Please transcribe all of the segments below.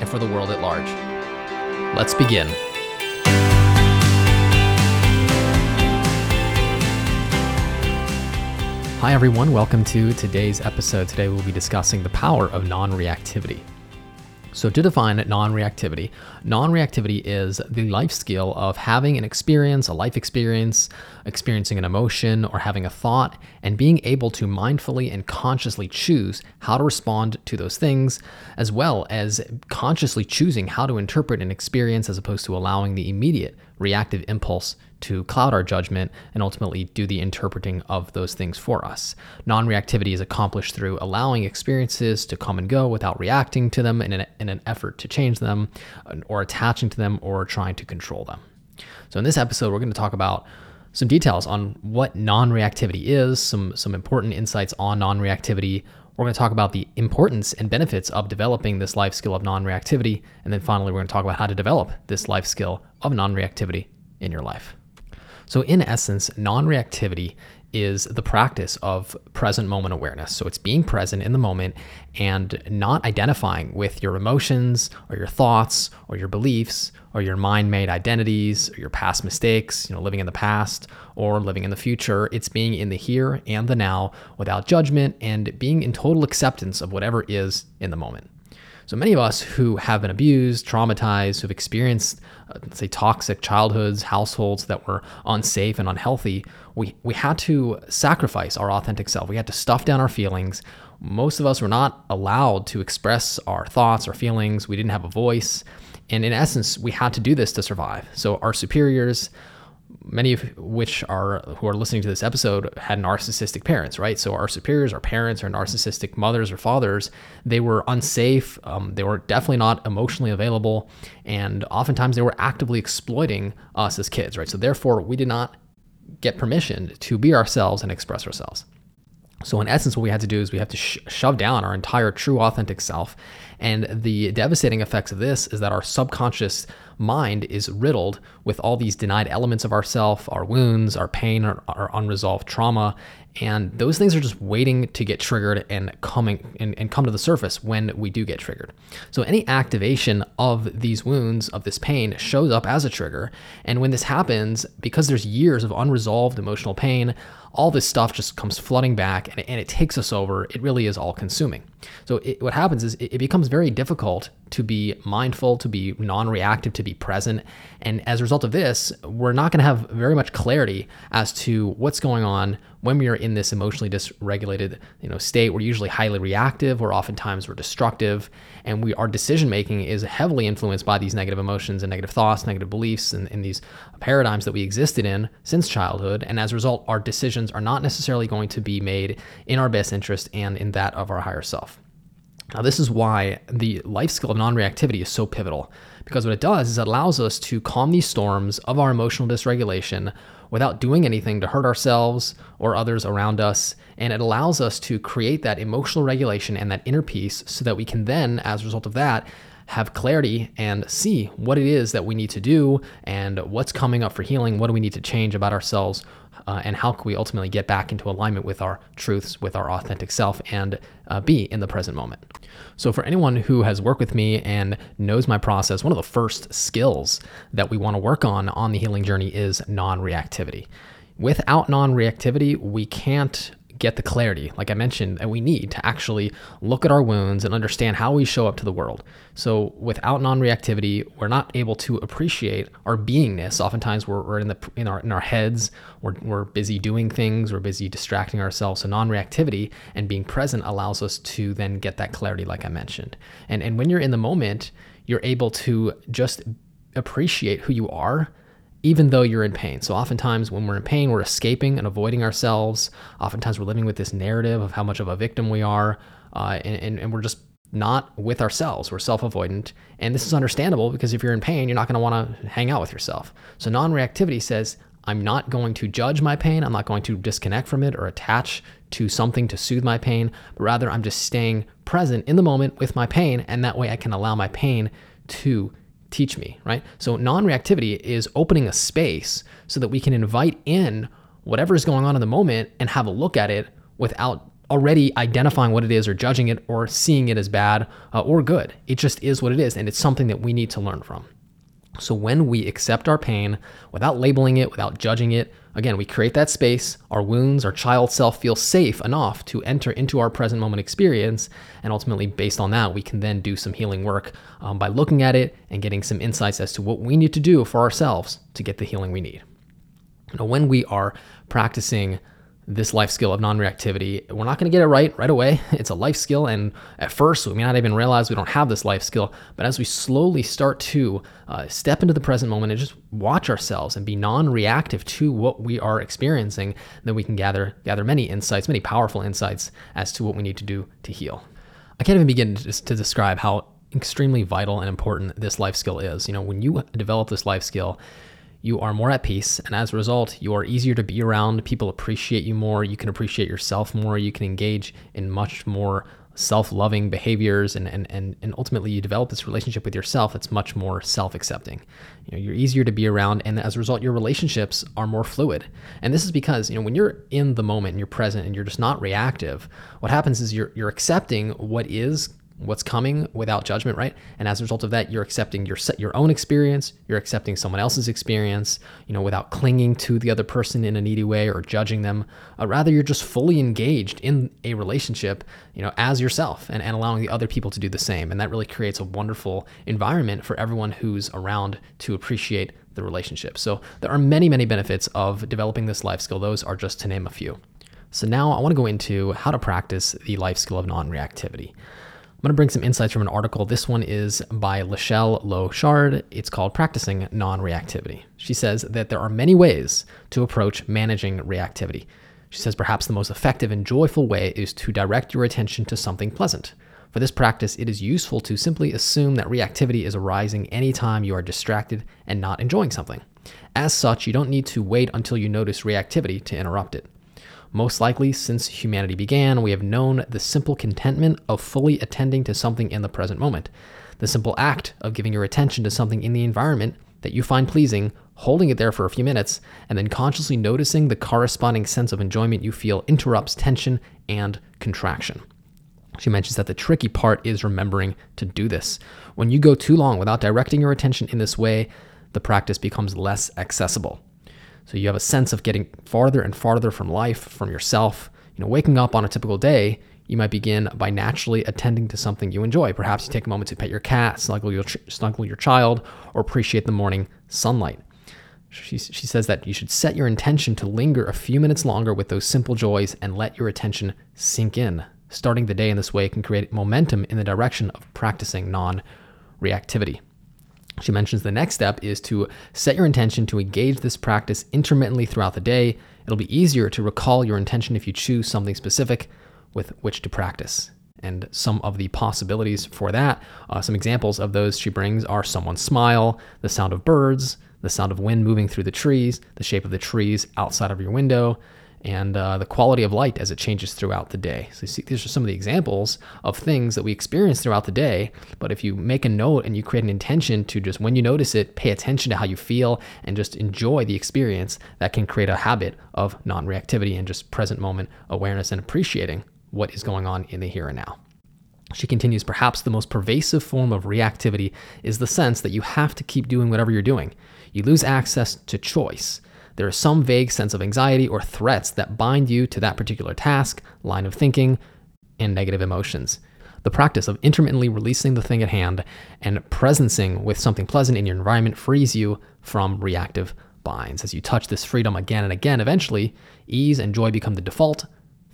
and for the world at large. Let's begin. Hi, everyone. Welcome to today's episode. Today, we'll be discussing the power of non reactivity. So, to define non reactivity, non reactivity is the life skill of having an experience, a life experience, experiencing an emotion, or having a thought, and being able to mindfully and consciously choose how to respond to those things, as well as consciously choosing how to interpret an experience as opposed to allowing the immediate reactive impulse to cloud our judgment and ultimately do the interpreting of those things for us. Non reactivity is accomplished through allowing experiences to come and go without reacting to them in an, in an effort to change them or attaching to them or trying to control them. So, in this episode, we're going to talk about some details on what non reactivity is, some, some important insights on non reactivity. We're going to talk about the importance and benefits of developing this life skill of non reactivity. And then finally, we're going to talk about how to develop this life skill of non reactivity in your life. So, in essence, non reactivity is the practice of present moment awareness. So, it's being present in the moment and not identifying with your emotions or your thoughts or your beliefs or your mind made identities or your past mistakes, you know, living in the past or living in the future. It's being in the here and the now without judgment and being in total acceptance of whatever is in the moment. So many of us who have been abused, traumatized, who've experienced, uh, say, toxic childhoods, households that were unsafe and unhealthy, we, we had to sacrifice our authentic self. We had to stuff down our feelings. Most of us were not allowed to express our thoughts or feelings. We didn't have a voice. And in essence, we had to do this to survive. So our superiors, many of which are who are listening to this episode had narcissistic parents right? So our superiors our parents our narcissistic mothers or fathers they were unsafe. Um, they were definitely not emotionally available. And oftentimes they were actively exploiting us as kids right? So therefore we did not get permission to be ourselves and express ourselves. So, in essence, what we had to do is we have to sh- shove down our entire true, authentic self. And the devastating effects of this is that our subconscious mind is riddled with all these denied elements of ourself, our wounds, our pain, our, our unresolved trauma, and those things are just waiting to get triggered and coming and, and come to the surface when we do get triggered. So any activation of these wounds, of this pain, shows up as a trigger. And when this happens, because there's years of unresolved emotional pain, all this stuff just comes flooding back and, and it takes us over. It really is all consuming. So it, what happens is it, it becomes very difficult to be mindful, to be non reactive, to be present. And as a result of this, we're not going to have very much clarity as to what's going on when we are in this emotionally dysregulated you know, state. We're usually highly reactive, or oftentimes we're destructive, and we our decision making is heavily influenced by these negative emotions and negative thoughts, negative beliefs, and, and these paradigms that we existed in since childhood. And as a result, our decisions are not necessarily going to be made in our best interest and in that of our higher self. Now, this is why the life skill of non reactivity is so pivotal, because what it does is it allows us to calm these storms of our emotional dysregulation without doing anything to hurt ourselves or others around us. And it allows us to create that emotional regulation and that inner peace so that we can then, as a result of that, have clarity and see what it is that we need to do and what's coming up for healing. What do we need to change about ourselves? uh, and how can we ultimately get back into alignment with our truths, with our authentic self, and uh, be in the present moment. So, for anyone who has worked with me and knows my process, one of the first skills that we want to work on on the healing journey is non reactivity. Without non reactivity, we can't get the clarity, like I mentioned, that we need to actually look at our wounds and understand how we show up to the world. So without non-reactivity, we're not able to appreciate our beingness. Oftentimes we're, we're in the in our in our heads, we're, we're busy doing things, we're busy distracting ourselves. So non-reactivity and being present allows us to then get that clarity, like I mentioned. And and when you're in the moment, you're able to just appreciate who you are even though you're in pain. So, oftentimes, when we're in pain, we're escaping and avoiding ourselves. Oftentimes, we're living with this narrative of how much of a victim we are, uh, and, and, and we're just not with ourselves. We're self avoidant. And this is understandable because if you're in pain, you're not going to want to hang out with yourself. So non reactivity says, I'm not going to judge my pain. I'm not going to disconnect from it or attach to something to soothe my pain, but rather I'm just staying present in the moment with my pain. And that way I can allow my pain to teach me, right? So non reactivity is opening a space so that we can invite in whatever is going on in the moment and have a look at it without already identifying what it is or judging it or seeing it as bad uh, or good. It just is what it is. And it's something that we need to learn from. So when we accept our pain without labeling it, without judging it, again, we create that space. Our wounds, our child self feels safe enough to enter into our present moment experience. And ultimately, based on that, we can then do some healing work um, by looking at it and getting some insights as to what we need to do for ourselves to get the healing we need. Now, when we are practicing this life skill of non-reactivity. We're not going to get it right right away. It's a life skill, and at first we may not even realize we don't have this life skill. But as we slowly start to uh, step into the present moment and just watch ourselves and be non-reactive to what we are experiencing, then we can gather gather many insights, many powerful insights as to what we need to do to heal. I can't even begin to, to describe how extremely vital and important this life skill is. You know, when you develop this life skill, you are more at peace. And as a result, you are easier to be around. People appreciate you more. You can appreciate yourself more. You can engage in much more self-loving behaviors and, and, and, and ultimately you develop this relationship with yourself that's much more self-accepting you know you're easier to be around and as a result your relationships are more fluid and this is because you know when you're in the moment and you're present and you're just not reactive what happens is you're you're accepting what is what's coming without judgment, right? And as a result of that, you're accepting your your own experience, you're accepting someone else's experience, you know, without clinging to the other person in a needy way or judging them. Uh, rather, you're just fully engaged in a relationship, you know, as yourself and, and allowing the other people to do the same. And that really creates a wonderful environment for everyone who's around to appreciate the relationship. So there are many, many benefits of developing this life skill. Those are just to name a few. So now I want to go into how to practice the life skill of non-reactivity. I'm going to bring some insights from an article. This one is by Lachelle Low-Shard. It's called Practicing Non Reactivity. She says that there are many ways to approach managing reactivity. She says perhaps the most effective and joyful way is to direct your attention to something pleasant. For this practice, it is useful to simply assume that reactivity is arising anytime you are distracted and not enjoying something. As such, you don't need to wait until you notice reactivity to interrupt it. Most likely, since humanity began, we have known the simple contentment of fully attending to something in the present moment. The simple act of giving your attention to something in the environment that you find pleasing, holding it there for a few minutes, and then consciously noticing the corresponding sense of enjoyment you feel interrupts tension and contraction. She mentions that the tricky part is remembering to do this. When you go too long without directing your attention in this way, the practice becomes less accessible. So you have a sense of getting farther and farther from life, from yourself. You know, waking up on a typical day, you might begin by naturally attending to something you enjoy. Perhaps you take a moment to pet your cat, snuggle your, snuggle your child, or appreciate the morning sunlight. She, she says that you should set your intention to linger a few minutes longer with those simple joys and let your attention sink in. Starting the day in this way can create momentum in the direction of practicing non reactivity. She mentions the next step is to set your intention to engage this practice intermittently throughout the day. It'll be easier to recall your intention if you choose something specific with which to practice. And some of the possibilities for that, uh, some examples of those she brings are someone's smile, the sound of birds, the sound of wind moving through the trees, the shape of the trees outside of your window, and uh, the quality of light as it changes throughout the day. So, see, these are some of the examples of things that we experience throughout the day. But if you make a note and you create an intention to just, when you notice it, pay attention to how you feel and just enjoy the experience, that can create a habit of non reactivity and just present moment awareness and appreciating what is going on in the here and now. She continues, perhaps the most pervasive form of reactivity is the sense that you have to keep doing whatever you're doing. You lose access to choice. There is some vague sense of anxiety or threats that bind you to that particular task, line of thinking, and negative emotions. The practice of intermittently releasing the thing at hand and presencing with something pleasant in your environment frees you from reactive binds. As you touch this freedom again and again, eventually, ease and joy become the default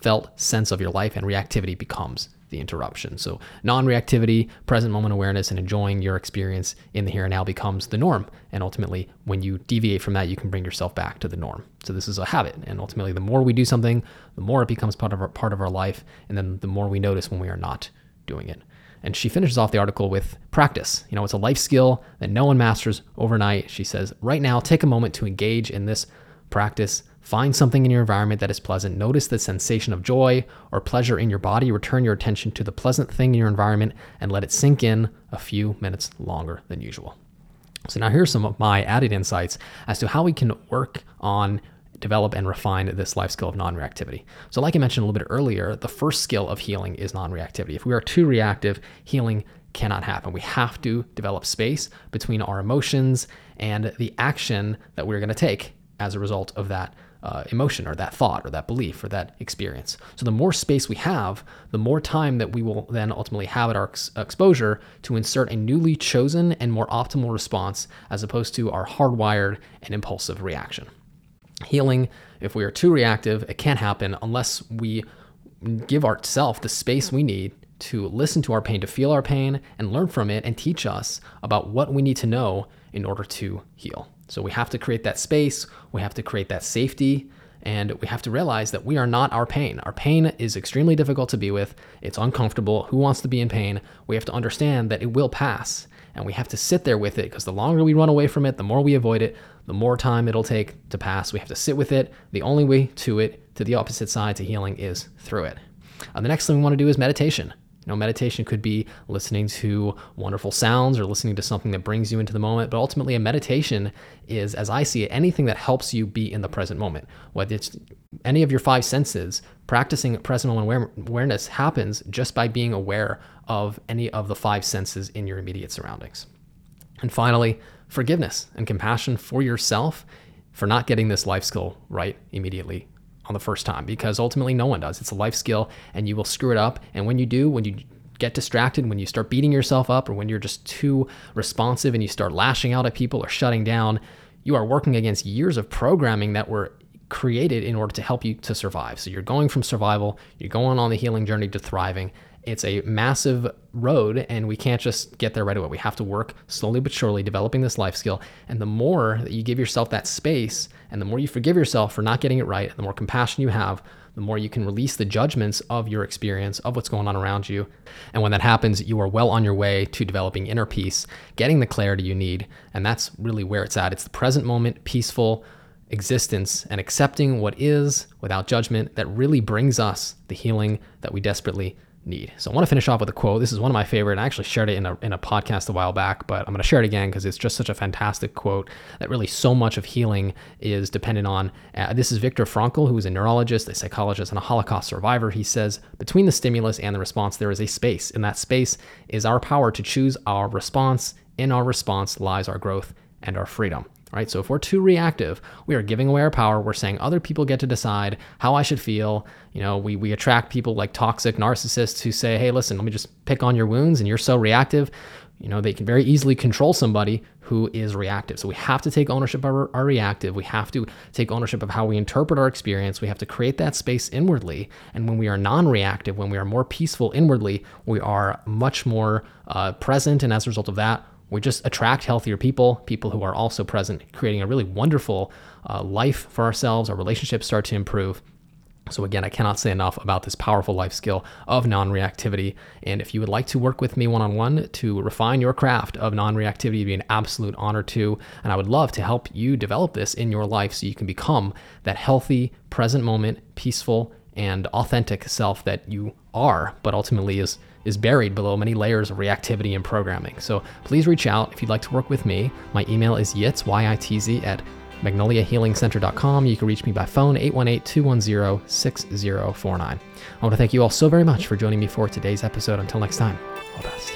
felt sense of your life, and reactivity becomes the interruption. So, non reactivity, present moment awareness, and enjoying your experience in the here and now becomes the norm. And ultimately, when you deviate from that, you can bring yourself back to the norm. So, this is a habit. And ultimately, the more we do something, the more it becomes part of our, part of our life. And then the more we notice when we are not doing it. And she finishes off the article with practice. You know, it's a life skill that no one masters overnight. She says, right now, take a moment to engage in this practice. Find something in your environment that is pleasant. Notice the sensation of joy or pleasure in your body. Return your attention to the pleasant thing in your environment and let it sink in a few minutes longer than usual. So, now here's some of my added insights as to how we can work on develop and refine this life skill of non reactivity. So, like I mentioned a little bit earlier, the first skill of healing is non reactivity. If we are too reactive, healing cannot happen. We have to develop space between our emotions and the action that we're going to take as a result of that uh, emotion or that thought or that belief or that experience. So, the more space we have, the more time that we will then ultimately have at our ex- exposure to insert a newly chosen and more optimal response as opposed to our hardwired and impulsive reaction. Healing, if we are too reactive, it can't happen unless we give ourselves the space we need to listen to our pain, to feel our pain, and learn from it and teach us about what we need to know in order to heal. So we have to create that space, we have to create that safety, and we have to realize that we are not our pain. Our pain is extremely difficult to be with, it's uncomfortable. Who wants to be in pain? We have to understand that it will pass, and we have to sit there with it because the longer we run away from it, the more we avoid it, the more time it'll take to pass. We have to sit with it. The only way to it, to the opposite side, to healing, is through it. Uh, the next thing we want to do is meditation. Know, meditation could be listening to wonderful sounds or listening to something that brings you into the moment. But ultimately, a meditation is, as I see it, anything that helps you be in the present moment. Whether it's any of your five senses, practicing present moment awareness happens just by being aware of any of the five senses in your immediate surroundings. And finally, forgiveness and compassion for yourself for not getting this life skill right immediately on the first time because ultimately no one does. It's a life skill and you will screw it up. And when you do, when you get distracted, when you start beating yourself up, or when you're just too responsive and you start lashing out at people or shutting down, you are working against years of programming that were created in order to help you to survive. So you're going from survival, you're going on the healing journey to thriving. It's a massive road, and we can't just get there right away. We have to work slowly but surely, developing this life skill. And the more that you give yourself that space, and the more you forgive yourself for not getting it right, the more compassion you have, the more you can release the judgments of your experience, of what's going on around you. And when that happens, you are well on your way to developing inner peace, getting the clarity you need. And that's really where it's at. It's the present moment, peaceful existence, and accepting what is without judgment that really brings us the healing that we desperately need. So I want to finish off with a quote. This is one of my favorite. I actually shared it in a, in a podcast a while back, but I'm going to share it again because it's just such a fantastic quote that really so much of healing is dependent on. Uh, this is Viktor Frankl, who is a neurologist, a psychologist, and a Holocaust survivor. He says, Between the stimulus and the response, there is a space. In that space is our power to choose our response. In our response lies our growth and our freedom right? So if we're too reactive, we are giving away our power. We're saying other people get to decide how I should feel. You know, we, we attract people like toxic narcissists who say, hey, listen, let me just pick on your wounds and you're so reactive. You know, they can very easily control somebody who is reactive. So we have to take ownership of our, our reactive. We have to take ownership of how we interpret our experience. We have to create that space inwardly. And when we are non reactive, when we are more peaceful inwardly, we are much more uh, present. And as a result of that, we just attract healthier people, people who are also present, creating a really wonderful uh, life for ourselves. Our relationships start to improve. So, again, I cannot say enough about this powerful life skill of non reactivity. And if you would like to work with me one on one to refine your craft of non reactivity, it'd be an absolute honor to. And I would love to help you develop this in your life so you can become that healthy, present moment, peaceful, and authentic self that you are, but ultimately is is buried below many layers of reactivity and programming. So please reach out if you'd like to work with me. My email is yitz, Y-I-T-Z, at magnoliahealingcenter.com. You can reach me by phone, 818-210-6049. I want to thank you all so very much for joining me for today's episode. Until next time, all the best.